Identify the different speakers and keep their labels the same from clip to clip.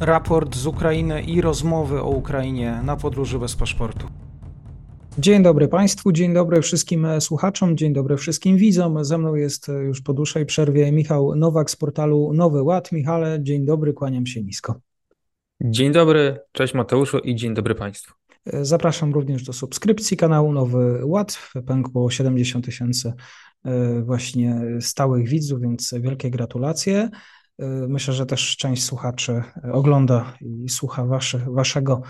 Speaker 1: raport z Ukrainy i rozmowy o Ukrainie na podróży bez paszportu.
Speaker 2: Dzień dobry Państwu, dzień dobry wszystkim słuchaczom, dzień dobry wszystkim widzom. Ze mną jest już po dłuższej przerwie Michał Nowak z portalu Nowy Ład. Michale, dzień dobry, kłaniam się nisko.
Speaker 3: Dzień dobry, cześć Mateuszu i dzień dobry Państwu.
Speaker 2: Zapraszam również do subskrypcji kanału Nowy Ład. Pękło 70 tysięcy e, właśnie stałych widzów, więc wielkie gratulacje. E, myślę, że też część słuchaczy ogląda i słucha waszy, waszego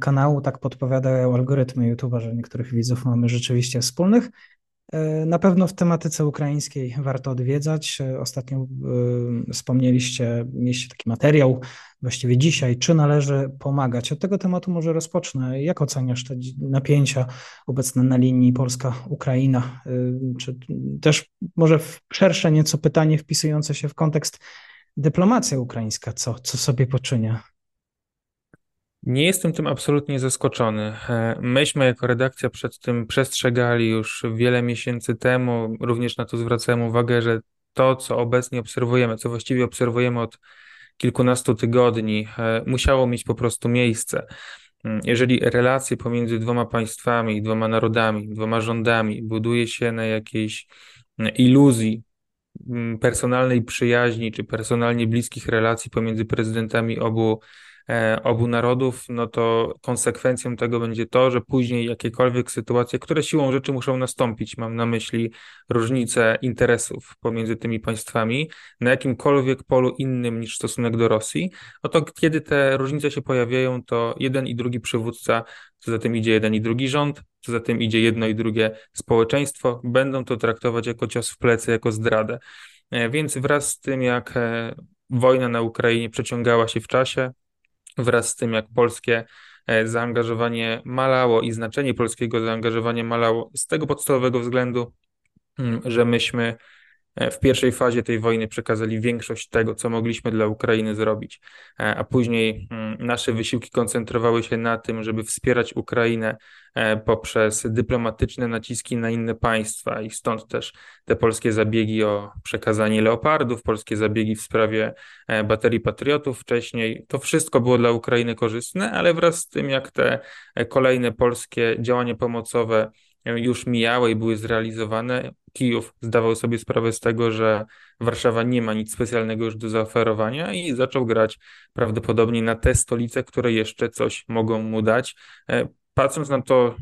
Speaker 2: kanału. Tak podpowiadają algorytmy YouTube'a, że niektórych widzów mamy rzeczywiście wspólnych. Na pewno w tematyce ukraińskiej warto odwiedzać. Ostatnio wspomnieliście, mieliście taki materiał, właściwie dzisiaj, czy należy pomagać. Od tego tematu może rozpocznę. Jak oceniasz te napięcia obecne na linii Polska-Ukraina? Czy też może szersze nieco pytanie wpisujące się w kontekst dyplomacja ukraińska, co, co sobie poczynia?
Speaker 3: Nie jestem tym absolutnie zaskoczony. E, myśmy jako redakcja przed tym przestrzegali już wiele miesięcy temu, również na to zwracałem uwagę, że to, co obecnie obserwujemy, co właściwie obserwujemy od kilkunastu tygodni, e, musiało mieć po prostu miejsce. Mm, jeżeli relacje pomiędzy dwoma państwami, dwoma narodami, dwoma rządami buduje się na jakiejś mm, iluzji personalnej przyjaźni czy personalnie bliskich relacji pomiędzy prezydentami obu obu narodów, no to konsekwencją tego będzie to, że później jakiekolwiek sytuacje, które siłą rzeczy muszą nastąpić, mam na myśli różnice interesów pomiędzy tymi państwami, na jakimkolwiek polu innym niż stosunek do Rosji, no to kiedy te różnice się pojawiają, to jeden i drugi przywódca, co za tym idzie jeden i drugi rząd, co za tym idzie jedno i drugie społeczeństwo, będą to traktować jako cios w plecy, jako zdradę. E, więc wraz z tym, jak e, wojna na Ukrainie przeciągała się w czasie, wraz z tym, jak polskie e, zaangażowanie malało i znaczenie polskiego zaangażowania malało z tego podstawowego względu, mm, że myśmy w pierwszej fazie tej wojny przekazali większość tego, co mogliśmy dla Ukrainy zrobić, e, a później mm, nasze wysiłki koncentrowały się na tym, żeby wspierać Ukrainę e, poprzez dyplomatyczne naciski na inne państwa i stąd też te polskie zabiegi o przekazanie leopardów, polskie zabiegi w sprawie baterii patriotów wcześniej. To wszystko było dla Ukrainy korzystne, ale wraz z tym, jak te kolejne polskie działania pomocowe już mijały i były zrealizowane. Kijów zdawał sobie sprawę z tego, że Warszawa nie ma nic specjalnego już do zaoferowania i zaczął grać prawdopodobnie na te stolice, które jeszcze coś mogą mu dać. E, patrząc na to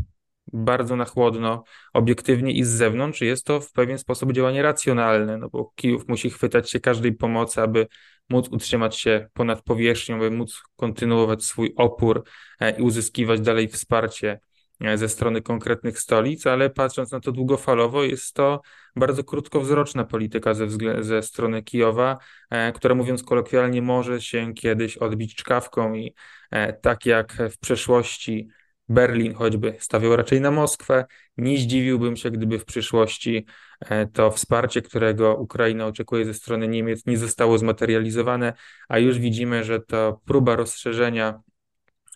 Speaker 3: bardzo na chłodno, obiektywnie i z zewnątrz, jest to w pewien sposób działanie racjonalne, no bo Kijów musi chwytać się każdej pomocy, aby móc utrzymać się ponad powierzchnią, aby móc kontynuować swój opór e, i uzyskiwać dalej wsparcie ze strony konkretnych stolic, ale patrząc na to długofalowo, jest to bardzo krótkowzroczna polityka ze, ze strony Kijowa, e, która mówiąc kolokwialnie może się kiedyś odbić czkawką i e, tak jak w przeszłości Berlin choćby stawiał raczej na Moskwę, nie zdziwiłbym się, gdyby w przyszłości to wsparcie, którego Ukraina oczekuje ze strony Niemiec, nie zostało zmaterializowane, a już widzimy, że to próba rozszerzenia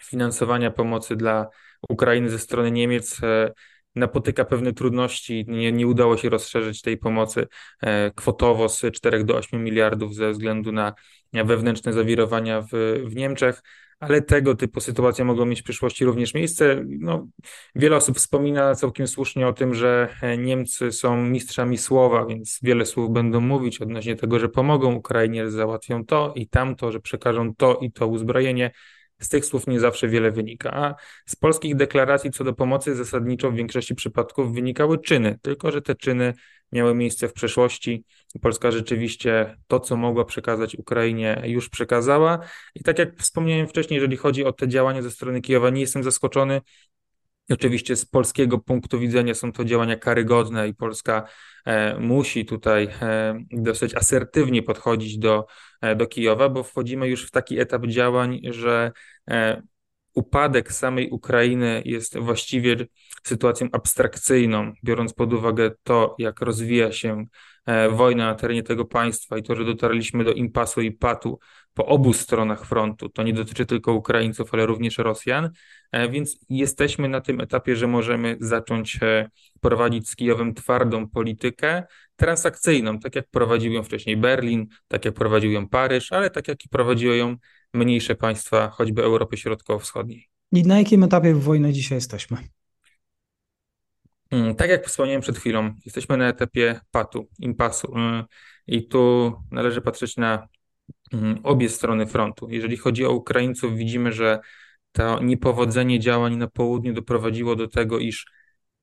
Speaker 3: finansowania pomocy dla Ukrainy ze strony Niemiec e, napotyka pewne trudności. Nie, nie udało się rozszerzyć tej pomocy e, kwotowo z 4 do 8 miliardów ze względu na wewnętrzne zawirowania w, w Niemczech. Ale tego typu sytuacje mogą mieć w przyszłości również miejsce. No, wiele osób wspomina całkiem słusznie o tym, że e, Niemcy są mistrzami słowa, więc wiele słów będą mówić odnośnie tego, że pomogą Ukrainie, że załatwią to i tamto, że przekażą to i to uzbrojenie. Z tych słów nie zawsze wiele wynika, a z polskich deklaracji co do pomocy zasadniczo w większości przypadków wynikały czyny, tylko że te czyny miały miejsce w przeszłości. Polska rzeczywiście to, co mogła przekazać Ukrainie, już przekazała. I tak jak wspomniałem wcześniej, jeżeli chodzi o te działania ze strony Kijowa, nie jestem zaskoczony. Oczywiście z polskiego punktu widzenia są to działania karygodne i Polska e, musi tutaj e, dosyć asertywnie podchodzić do, e, do Kijowa, bo wchodzimy już w taki etap działań, że upadek samej Ukrainy jest właściwie sytuacją abstrakcyjną, biorąc pod uwagę to, jak rozwija się wojna na terenie tego państwa i to, że dotarliśmy do impasu i patu po obu stronach frontu. To nie dotyczy tylko Ukraińców, ale również Rosjan, e, więc jesteśmy na tym etapie, że możemy zacząć e, prowadzić z Kijowem twardą politykę transakcyjną, tak jak prowadził ją wcześniej Berlin, tak jak prowadził ją Paryż, ale tak jak i prowadziło ją mniejsze państwa, choćby Europy Środkowo-Wschodniej.
Speaker 2: I na jakim etapie wojny dzisiaj jesteśmy?
Speaker 3: Mm, tak jak wspomniałem przed chwilą, jesteśmy na etapie patu, impasu. Mm, I tu należy patrzeć na mm, obie strony frontu. Jeżeli chodzi o Ukraińców, widzimy, że to niepowodzenie działań na południu doprowadziło do tego, iż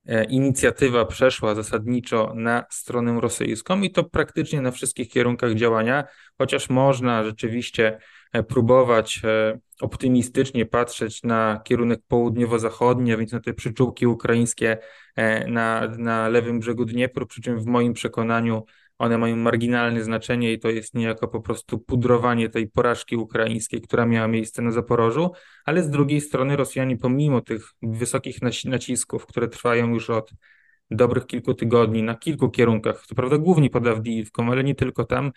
Speaker 3: e, inicjatywa przeszła zasadniczo na stronę rosyjską i to praktycznie na wszystkich kierunkach działania, chociaż można rzeczywiście próbować e, optymistycznie patrzeć na kierunek południowo-zachodni, a więc na te przyczółki ukraińskie na, na lewym brzegu Dniepru, przy czym w moim przekonaniu one mają marginalne znaczenie i to jest niejako po prostu pudrowanie tej porażki ukraińskiej, która miała miejsce na Zaporożu, ale z drugiej strony Rosjanie pomimo tych wysokich nacisków, które trwają już od dobrych kilku tygodni na kilku kierunkach, co prawda głównie pod Awdijiwką, ale nie tylko tam,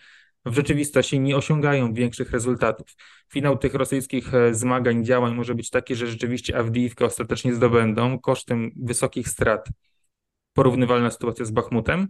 Speaker 3: w rzeczywistości nie osiągają większych rezultatów. Finał tych rosyjskich e, zmagań, działań może być taki, że rzeczywiście Awdijiwkę ostatecznie zdobędą kosztem wysokich strat. Porównywalna sytuacja z Bachmutem,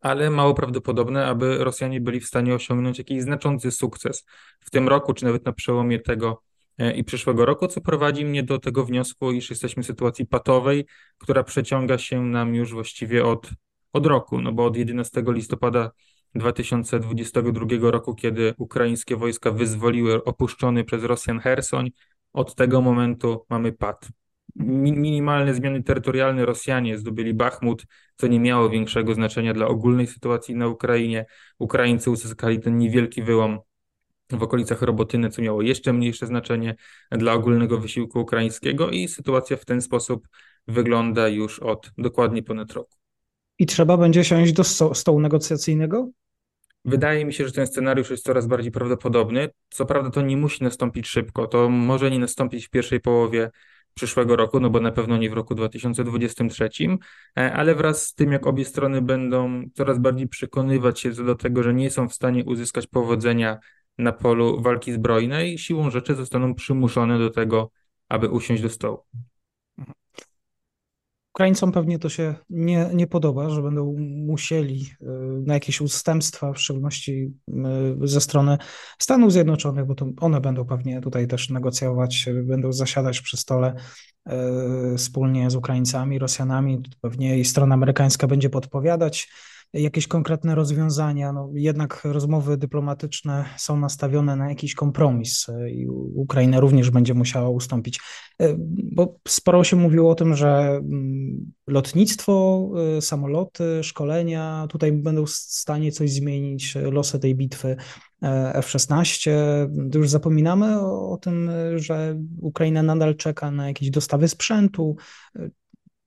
Speaker 3: ale mało prawdopodobne, aby Rosjanie byli w stanie osiągnąć jakiś znaczący sukces w tym roku, czy nawet na przełomie tego e, i przyszłego roku, co prowadzi mnie do tego wniosku, iż jesteśmy w sytuacji patowej, która przeciąga się nam już właściwie od, od roku, no bo od 11 listopada 2022 roku, kiedy ukraińskie wojska wyzwoliły opuszczony przez Rosjan Hersoń, od tego momentu mamy pad minimalne zmiany terytorialne Rosjanie zdobyli Bachmut, co nie miało większego znaczenia dla ogólnej sytuacji na Ukrainie. Ukraińcy uzyskali ten niewielki wyłom w okolicach Robotyny, co miało jeszcze mniejsze znaczenie dla ogólnego wysiłku ukraińskiego i sytuacja w ten sposób wygląda już od dokładnie ponad roku.
Speaker 2: I trzeba będzie siąść do stołu negocjacyjnego?
Speaker 3: Wydaje mi się, że ten scenariusz jest coraz bardziej prawdopodobny. Co prawda to nie musi nastąpić szybko, to może nie nastąpić w pierwszej połowie przyszłego roku, no bo na pewno nie w roku 2023, e, ale wraz z tym, jak obie strony będą coraz bardziej przekonywać się co do tego, że nie są w stanie uzyskać powodzenia na polu walki zbrojnej, siłą rzeczy zostaną przymuszone do tego, aby usiąść do stołu.
Speaker 2: Ukraińcom pewnie to się nie, nie podoba, że będą musieli e, na jakieś ustępstwa, w szczególności e, ze strony Stanów Zjednoczonych, bo to one będą pewnie tutaj też negocjować, będą zasiadać przy stole wspólnie z Ukraińcami, Rosjanami. Pewnie i strona amerykańska będzie podpowiadać jakieś konkretne rozwiązania. No, jednak rozmowy dyplomatyczne są nastawione na jakiś kompromis e, i Ukraina również będzie musiała ustąpić. E, bo sporo się mówiło o tym, że mm, lotnictwo, e, samoloty, szkolenia tutaj będą w stanie coś zmienić, losy tej bitwy. F-16. Już zapominamy o, o tym, że Ukraina nadal czeka na jakieś dostawy sprzętu.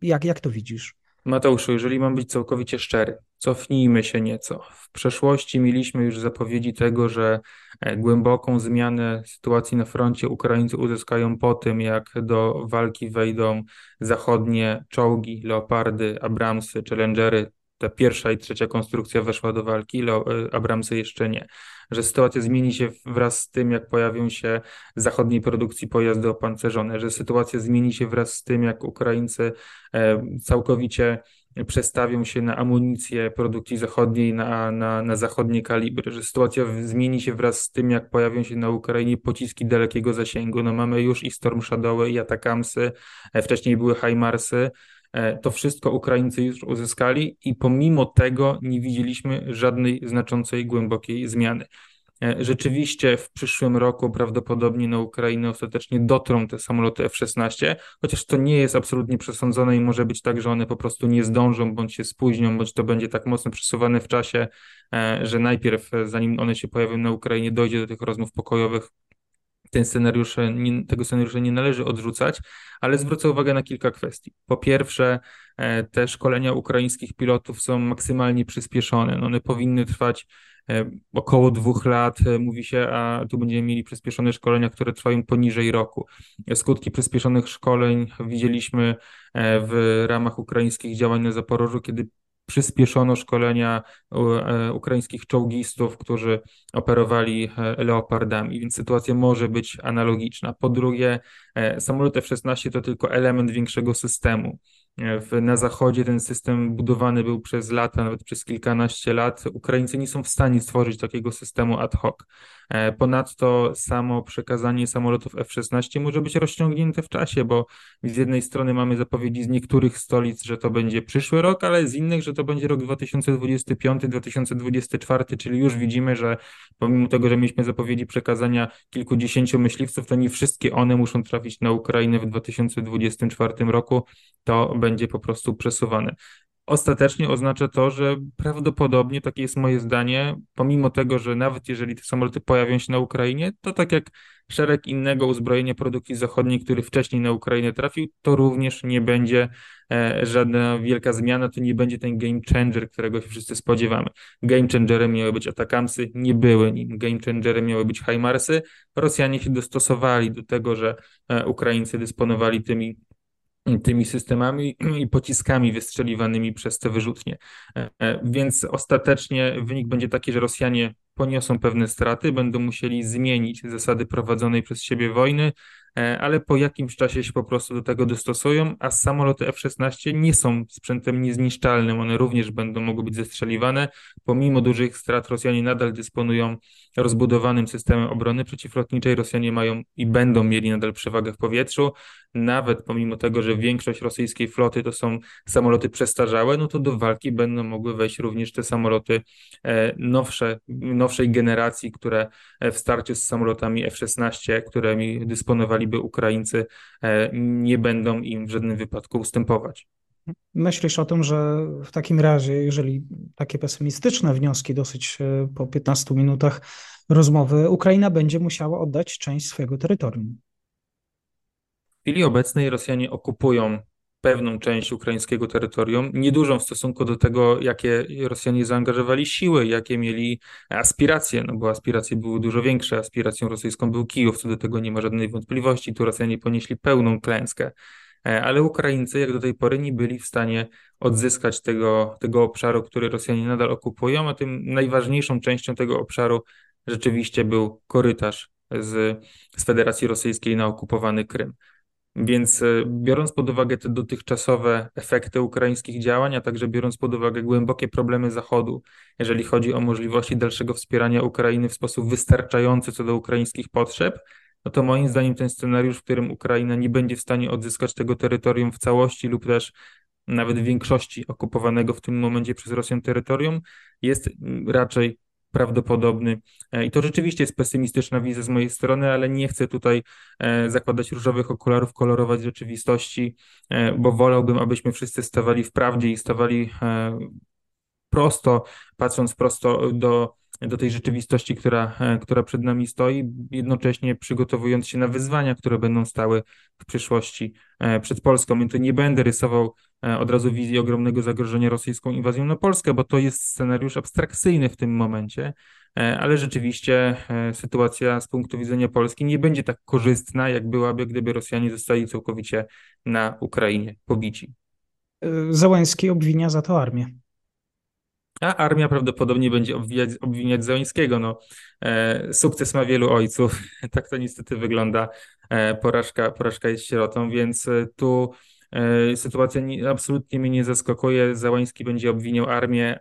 Speaker 2: Jak, jak to widzisz?
Speaker 3: Mateuszu, jeżeli mam być całkowicie szczery, cofnijmy się nieco. W przeszłości mieliśmy już zapowiedzi tego, że e, głęboką zmianę sytuacji na froncie Ukraińcy uzyskają po tym, jak do walki wejdą zachodnie czołgi, leopardy, Abramsy, Challengery. Ta pierwsza i trzecia konstrukcja weszła do walki, e, Abramsy jeszcze nie że sytuacja zmieni się wraz z tym, jak pojawią się zachodniej produkcji pojazdy opancerzone, że sytuacja zmieni się wraz z tym, jak Ukraińcy e, całkowicie przestawią się na amunicję produkcji zachodniej, na, na, na zachodnie kalibry, że sytuacja zmieni się wraz z tym, jak pojawią się na Ukrainie pociski dalekiego zasięgu. No mamy już i Storm Shadowy, i Atakamsy, e, wcześniej były HIMARSy, to wszystko Ukraińcy już uzyskali i pomimo tego nie widzieliśmy żadnej znaczącej, głębokiej zmiany. E, rzeczywiście w przyszłym roku prawdopodobnie na Ukrainę ostatecznie dotrą te samoloty F-16, chociaż to nie jest absolutnie przesądzone i może być tak, że one po prostu nie zdążą, bądź się spóźnią, bądź to będzie tak mocno przesuwane w czasie, e, że najpierw, zanim one się pojawią na Ukrainie, dojdzie do tych rozmów pokojowych ten scenariusz, nie, tego scenariusza nie należy odrzucać, ale zwrócę uwagę na kilka kwestii. Po pierwsze, e, te szkolenia ukraińskich pilotów są maksymalnie przyspieszone. No one powinny trwać e, około dwóch lat, e, mówi się, a tu będziemy mieli przyspieszone szkolenia, które trwają poniżej roku. Skutki przyspieszonych szkoleń widzieliśmy w ramach ukraińskich działań na Zaporożu, kiedy przyspieszono szkolenia e, ukraińskich czołgistów, którzy operowali e, leopardami, więc sytuacja może być analogiczna. Po drugie, e, samolot F-16 to tylko element większego systemu. W, na zachodzie ten system budowany był przez lata, nawet przez kilkanaście lat. Ukraińcy nie są w stanie stworzyć takiego systemu ad hoc. E, ponadto samo przekazanie samolotów F-16 może być rozciągnięte w czasie, bo z jednej strony mamy zapowiedzi z niektórych stolic, że to będzie przyszły rok, ale z innych, że to będzie rok 2025-2024, czyli już widzimy, że pomimo tego, że mieliśmy zapowiedzi przekazania kilkudziesięciu myśliwców, to nie wszystkie one muszą trafić na Ukrainę w 2024 roku. To będzie po prostu przesuwane. Ostatecznie oznacza to, że prawdopodobnie, takie jest moje zdanie, pomimo tego, że nawet jeżeli te samoloty pojawią się na Ukrainie, to tak jak szereg innego uzbrojenia produkcji zachodniej, który wcześniej na Ukrainę trafił, to również nie będzie e, żadna wielka zmiana, to nie będzie ten game changer, którego się wszyscy spodziewamy. Game changerem miały być Atakamsy, nie były nim. Game changerem miały być HIMARSy. Rosjanie się dostosowali do tego, że e, Ukraińcy dysponowali tymi tymi systemami i pociskami wystrzeliwanymi przez te wyrzutnie. E, e, więc ostatecznie wynik będzie taki, że Rosjanie poniosą pewne straty, będą musieli zmienić zasady prowadzonej przez siebie wojny, ale po jakimś czasie się po prostu do tego dostosują, a samoloty F-16 nie są sprzętem niezniszczalnym, one również będą mogły być zestrzeliwane. Pomimo dużych strat Rosjanie nadal dysponują rozbudowanym systemem obrony przeciwlotniczej, Rosjanie mają i będą mieli nadal przewagę w powietrzu, nawet pomimo tego, że większość rosyjskiej floty to są samoloty przestarzałe, no to do walki będą mogły wejść również te samoloty e, nowsze, nowszej generacji, które e, w starciu z samolotami F-16, którymi dysponowali by Ukraińcy e, nie będą im w żadnym wypadku ustępować.
Speaker 2: Myślisz o tym, że w takim razie, jeżeli takie pesymistyczne wnioski dosyć e, po 15 minutach rozmowy, Ukraina będzie musiała oddać część swojego terytorium?
Speaker 3: W chwili obecnej Rosjanie okupują pewną część ukraińskiego terytorium, niedużą w stosunku do tego, jakie Rosjanie zaangażowali siły, jakie mieli aspiracje, no bo aspiracje były dużo większe. Aspiracją rosyjską był Kijów, co do tego nie ma żadnej wątpliwości. Tu Rosjanie ponieśli pełną klęskę. E, ale Ukraińcy, jak do tej pory, nie byli w stanie odzyskać tego, tego obszaru, który Rosjanie nadal okupują, a tym najważniejszą częścią tego obszaru rzeczywiście był korytarz z, z Federacji Rosyjskiej na okupowany Krym. Więc e, biorąc pod uwagę te dotychczasowe efekty ukraińskich działań, a także biorąc pod uwagę głębokie problemy Zachodu, jeżeli chodzi o możliwości dalszego wspierania Ukrainy w sposób wystarczający co do ukraińskich potrzeb, no to moim zdaniem ten scenariusz, w którym Ukraina nie będzie w stanie odzyskać tego terytorium w całości lub też nawet w większości okupowanego w tym momencie przez Rosjan terytorium, jest raczej prawdopodobny. E, I to rzeczywiście jest pesymistyczna wizja z mojej strony, ale nie chcę tutaj e, zakładać różowych okularów, kolorować rzeczywistości, e, bo wolałbym, abyśmy wszyscy stawali w prawdzie i stawali prosto, patrząc prosto do, do tej rzeczywistości, która, która przed nami stoi, jednocześnie przygotowując się na wyzwania, które będą stały w przyszłości przed Polską. Więc to nie będę rysował E, od razu wizji ogromnego zagrożenia rosyjską inwazją na Polskę, bo to jest scenariusz abstrakcyjny w tym momencie, e, ale rzeczywiście e, sytuacja z punktu widzenia Polski nie będzie tak korzystna, jak byłaby, gdyby Rosjanie zostali całkowicie na Ukrainie pobici.
Speaker 2: Załęski obwinia za to armię.
Speaker 3: A armia prawdopodobnie będzie obwiniać, obwiniać Załęskiego. No, e, sukces ma wielu ojców, tak to niestety wygląda. E, porażka, porażka jest sierotą, więc tu E, sytuacja nie, absolutnie mnie nie zaskakuje. Załański będzie obwiniał armię,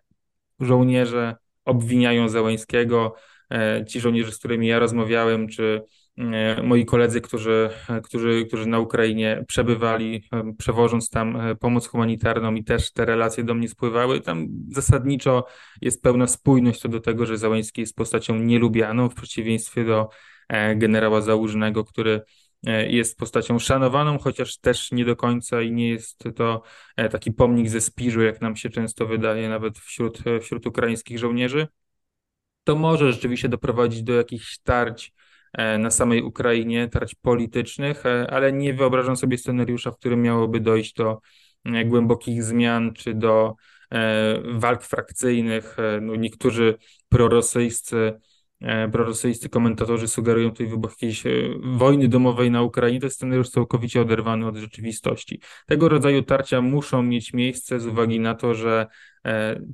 Speaker 3: żołnierze obwiniają Załańskiego. E, ci żołnierze, z którymi ja rozmawiałem, czy e, moi koledzy, którzy, którzy, którzy na Ukrainie przebywali, przewożąc tam pomoc humanitarną i też te relacje do mnie spływały, tam zasadniczo jest pełna spójność co do tego, że Załański jest postacią nielubianą w przeciwieństwie do generała Załużnego, który E, jest postacią szanowaną, chociaż też nie do końca i nie jest to e, taki pomnik ze Spiżu, jak nam się często wydaje, nawet wśród, e, wśród ukraińskich żołnierzy. To może rzeczywiście doprowadzić do jakichś tarć na samej Ukrainie, tarć politycznych, ale nie wyobrażam sobie scenariusza, w którym miałoby dojść do głębokich zmian czy do walk frakcyjnych. No, niektórzy prorosyjscy E, prorosyjscy komentatorzy sugerują tutaj wybuch jakiejś e, wojny domowej na Ukrainie, to jest scenariusz całkowicie oderwany od rzeczywistości. Tego rodzaju tarcia muszą mieć miejsce z uwagi na to, że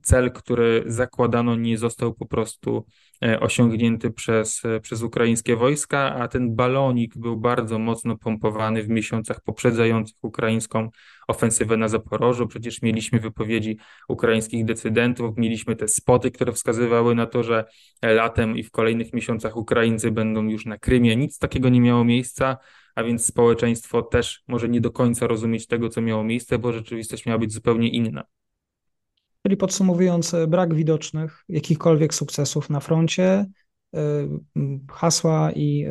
Speaker 3: cel, który zakładano, nie został po prostu osiągnięty przez, przez ukraińskie wojska, a ten balonik był bardzo mocno pompowany w miesiącach poprzedzających ukraińską ofensywę na Zaporożu. Przecież mieliśmy wypowiedzi ukraińskich decydentów, mieliśmy te spoty, które wskazywały na to, że latem i w kolejnych miesiącach Ukraińcy będą już na Krymie. Nic takiego nie miało miejsca, a więc społeczeństwo też może nie do końca rozumieć tego, co miało miejsce, bo rzeczywistość miała być zupełnie inna.
Speaker 2: Czyli podsumowując, brak widocznych jakichkolwiek sukcesów na froncie, y, hasła i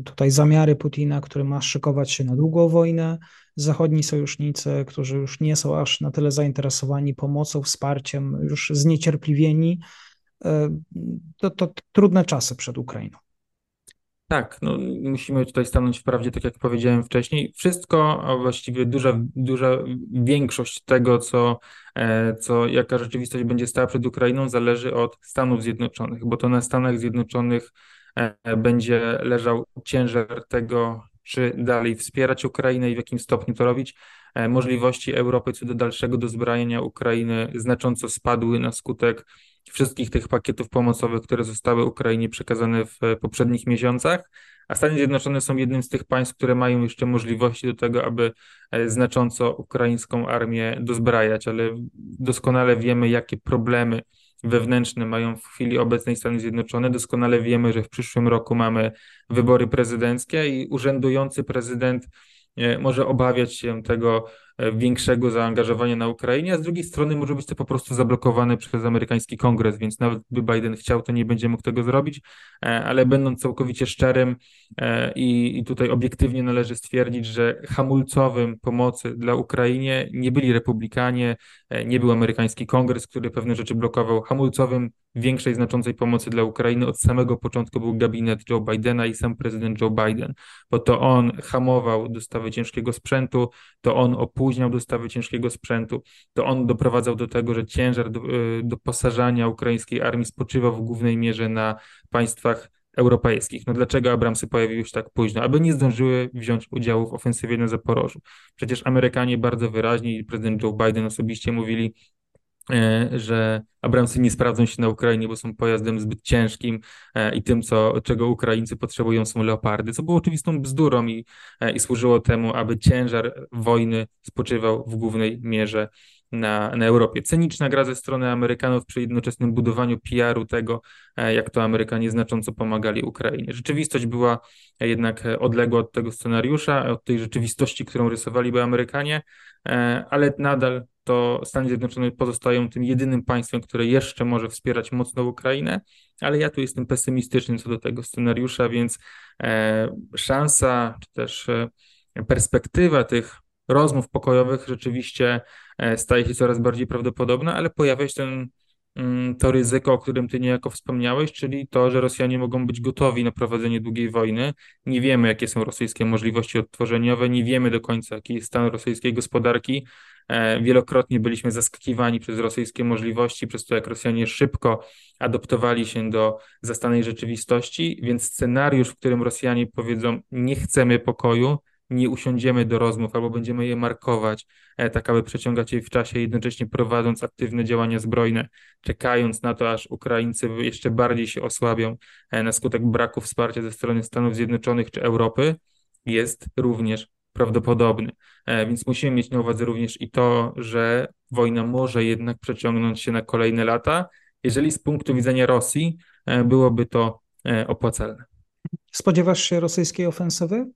Speaker 2: y, tutaj zamiary Putina, który ma szykować się na długą wojnę, zachodni sojusznicy, którzy już nie są aż na tyle zainteresowani pomocą, wsparciem, już zniecierpliwieni, to, to trudne czasy przed Ukrainą.
Speaker 3: Tak, no musimy tutaj stanąć w tak jak powiedziałem wcześniej. Wszystko, a właściwie duża, duża większość tego, co, e, co jaka rzeczywistość będzie stała przed Ukrainą, zależy od Stanów Zjednoczonych, bo to na Stanach Zjednoczonych e, będzie leżał ciężar tego, czy dalej wspierać Ukrainę i w jakim stopniu to robić. E, możliwości Europy co do dalszego dozbrajania Ukrainy znacząco spadły na skutek wszystkich tych pakietów pomocowych, które zostały Ukrainie przekazane w poprzednich miesiącach, a Stany Zjednoczone są jednym z tych państw, które mają jeszcze możliwości do tego, aby e, znacząco ukraińską armię dozbrajać, ale doskonale wiemy, jakie problemy wewnętrzne mają w chwili obecnej Stany Zjednoczone. Doskonale wiemy, że w przyszłym roku mamy wybory prezydenckie i urzędujący prezydent e, może obawiać się tego, E, większego zaangażowania na Ukrainie, a z drugiej strony może być to po prostu zablokowane przez amerykański kongres, więc nawet gdyby Biden chciał, to nie będzie mógł tego zrobić, e, ale będąc całkowicie szczerym e, i, i tutaj obiektywnie należy stwierdzić, że hamulcowym pomocy dla Ukrainie nie byli republikanie, nie był amerykański kongres, który pewne rzeczy blokował. Hamulcowym większej, znaczącej pomocy dla Ukrainy od samego początku był gabinet Joe Bidena i sam prezydent Joe Biden, bo to on hamował dostawy ciężkiego sprzętu, to on opóźniał dostawy ciężkiego sprzętu, to on doprowadzał do tego, że ciężar do, y, doposażania ukraińskiej armii spoczywał w głównej mierze na państwach europejskich. No dlaczego Abramsy pojawiły się tak późno? Aby nie zdążyły wziąć udziału w ofensywie na Zaporożu. Przecież Amerykanie bardzo wyraźnie i prezydent Joe Biden osobiście mówili, że Abramsy nie sprawdzą się na Ukrainie, bo są pojazdem zbyt ciężkim e, i tym, co, czego Ukraińcy potrzebują, są leopardy, co było oczywistą bzdurą i, e, i służyło temu, aby ciężar wojny spoczywał w głównej mierze na, na Europie. Ceniczna gra ze strony Amerykanów przy jednoczesnym budowaniu PR-u tego, jak to Amerykanie znacząco pomagali Ukrainie. Rzeczywistość była jednak odległa od tego scenariusza, od tej rzeczywistości, którą rysowaliby Amerykanie, ale nadal to Stany Zjednoczone pozostają tym jedynym państwem, które jeszcze może wspierać mocno Ukrainę, ale ja tu jestem pesymistyczny co do tego scenariusza, więc e, szansa, czy też e, perspektywa tych rozmów pokojowych rzeczywiście e, staje się coraz bardziej prawdopodobna, ale pojawia się ten mm, to ryzyko, o którym ty niejako wspomniałeś, czyli to, że Rosjanie mogą być gotowi na prowadzenie długiej wojny. Nie wiemy, jakie są rosyjskie możliwości odtworzeniowe, nie wiemy do końca, jaki jest stan rosyjskiej gospodarki. E, wielokrotnie byliśmy zaskakiwani przez rosyjskie możliwości, przez to, jak Rosjanie szybko adoptowali się do zastanej rzeczywistości, więc scenariusz, w którym Rosjanie powiedzą: Nie chcemy pokoju, nie usiądziemy do rozmów albo będziemy je markować, e, tak aby przeciągać je w czasie, jednocześnie prowadząc aktywne działania zbrojne, czekając na to, aż Ukraińcy jeszcze bardziej się osłabią e, na skutek braku wsparcia ze strony Stanów Zjednoczonych czy Europy, jest również prawdopodobny. E, więc musimy mieć na uwadze również i to, że wojna może jednak przeciągnąć się na kolejne lata, jeżeli z punktu widzenia Rosji byłoby to opłacalne.
Speaker 2: Spodziewasz się rosyjskiej ofensywy?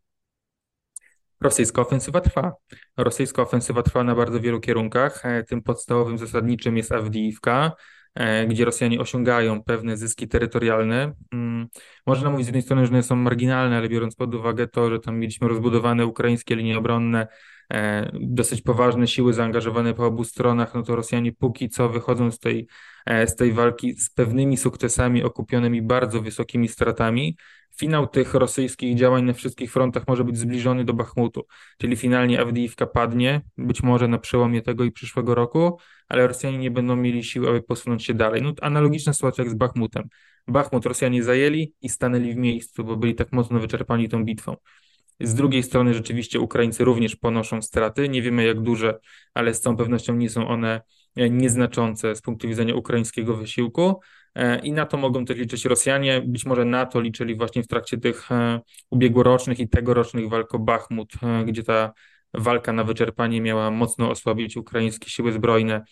Speaker 3: Rosyjska ofensywa trwa. Rosyjska ofensywa trwa na bardzo wielu kierunkach. Tym podstawowym, zasadniczym jest Awdijiwka. E, gdzie Rosjanie osiągają pewne zyski terytorialne. Mm, można mówić z jednej strony, że one są marginalne, ale biorąc pod uwagę to, że tam mieliśmy rozbudowane ukraińskie linie obronne, e, dosyć poważne siły zaangażowane po obu stronach, no to Rosjanie póki co wychodzą z tej, e, z tej walki z pewnymi sukcesami okupionymi bardzo wysokimi stratami. Finał tych rosyjskich działań na wszystkich frontach może być zbliżony do Bachmutu, czyli finalnie Awdijiwka padnie, być może na przełomie tego i przyszłego roku, ale Rosjanie nie będą mieli sił, aby posunąć się dalej. No, analogiczna sytuacja jak z Bachmutem. Bachmut Rosjanie zajęli i stanęli w miejscu, bo byli tak mocno wyczerpani tą bitwą. Z drugiej strony rzeczywiście Ukraińcy również ponoszą straty. Nie wiemy jak duże, ale z całą pewnością nie są one nieznaczące z punktu widzenia ukraińskiego wysiłku. E, I na to mogą też liczyć Rosjanie. Być może na to liczyli właśnie w trakcie tych e, ubiegłorocznych i tegorocznych walk o Bachmut, e, gdzie ta walka na wyczerpanie miała mocno osłabić ukraińskie siły zbrojne,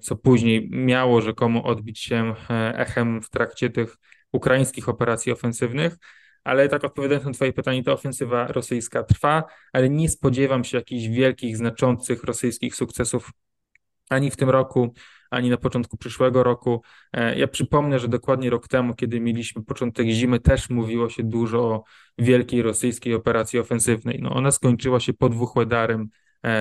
Speaker 3: co później miało rzekomo odbić się echem w trakcie tych ukraińskich operacji ofensywnych. Ale tak odpowiadając na Twoje pytanie, ta ofensywa rosyjska trwa, ale nie spodziewam się jakichś wielkich, znaczących rosyjskich sukcesów ani w tym roku, ani na początku przyszłego roku. E, ja przypomnę, że dokładnie rok temu, kiedy mieliśmy początek zimy, też mówiło się dużo o wielkiej rosyjskiej operacji ofensywnej. No, ona skończyła się pod Wuchłedarem,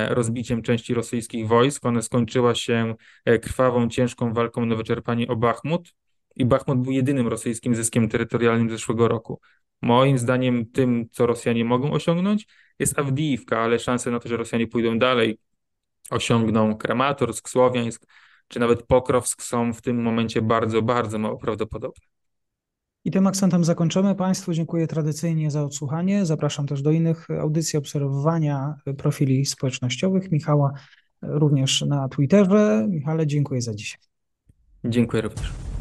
Speaker 3: rozbiciem części rosyjskich wojsk. Ona skończyła się e, krwawą, ciężką walką na wyczerpanie o Bachmut. I Bachmut był jedynym rosyjskim zyskiem terytorialnym zeszłego roku. Moim zdaniem tym, co Rosjanie mogą osiągnąć, jest Awdijiwka, ale szanse na to, że Rosjanie pójdą dalej, osiągną Krematorsk, Słowiańsk, czy nawet Pokrowsk są w tym momencie bardzo, bardzo mało prawdopodobne.
Speaker 2: I tym akcentem zakończymy. Państwu dziękuję tradycyjnie za odsłuchanie. Zapraszam też do innych audycji obserwowania profili społecznościowych. Michała również na Twitterze. Michale, dziękuję za dzisiaj.
Speaker 3: Dziękuję również.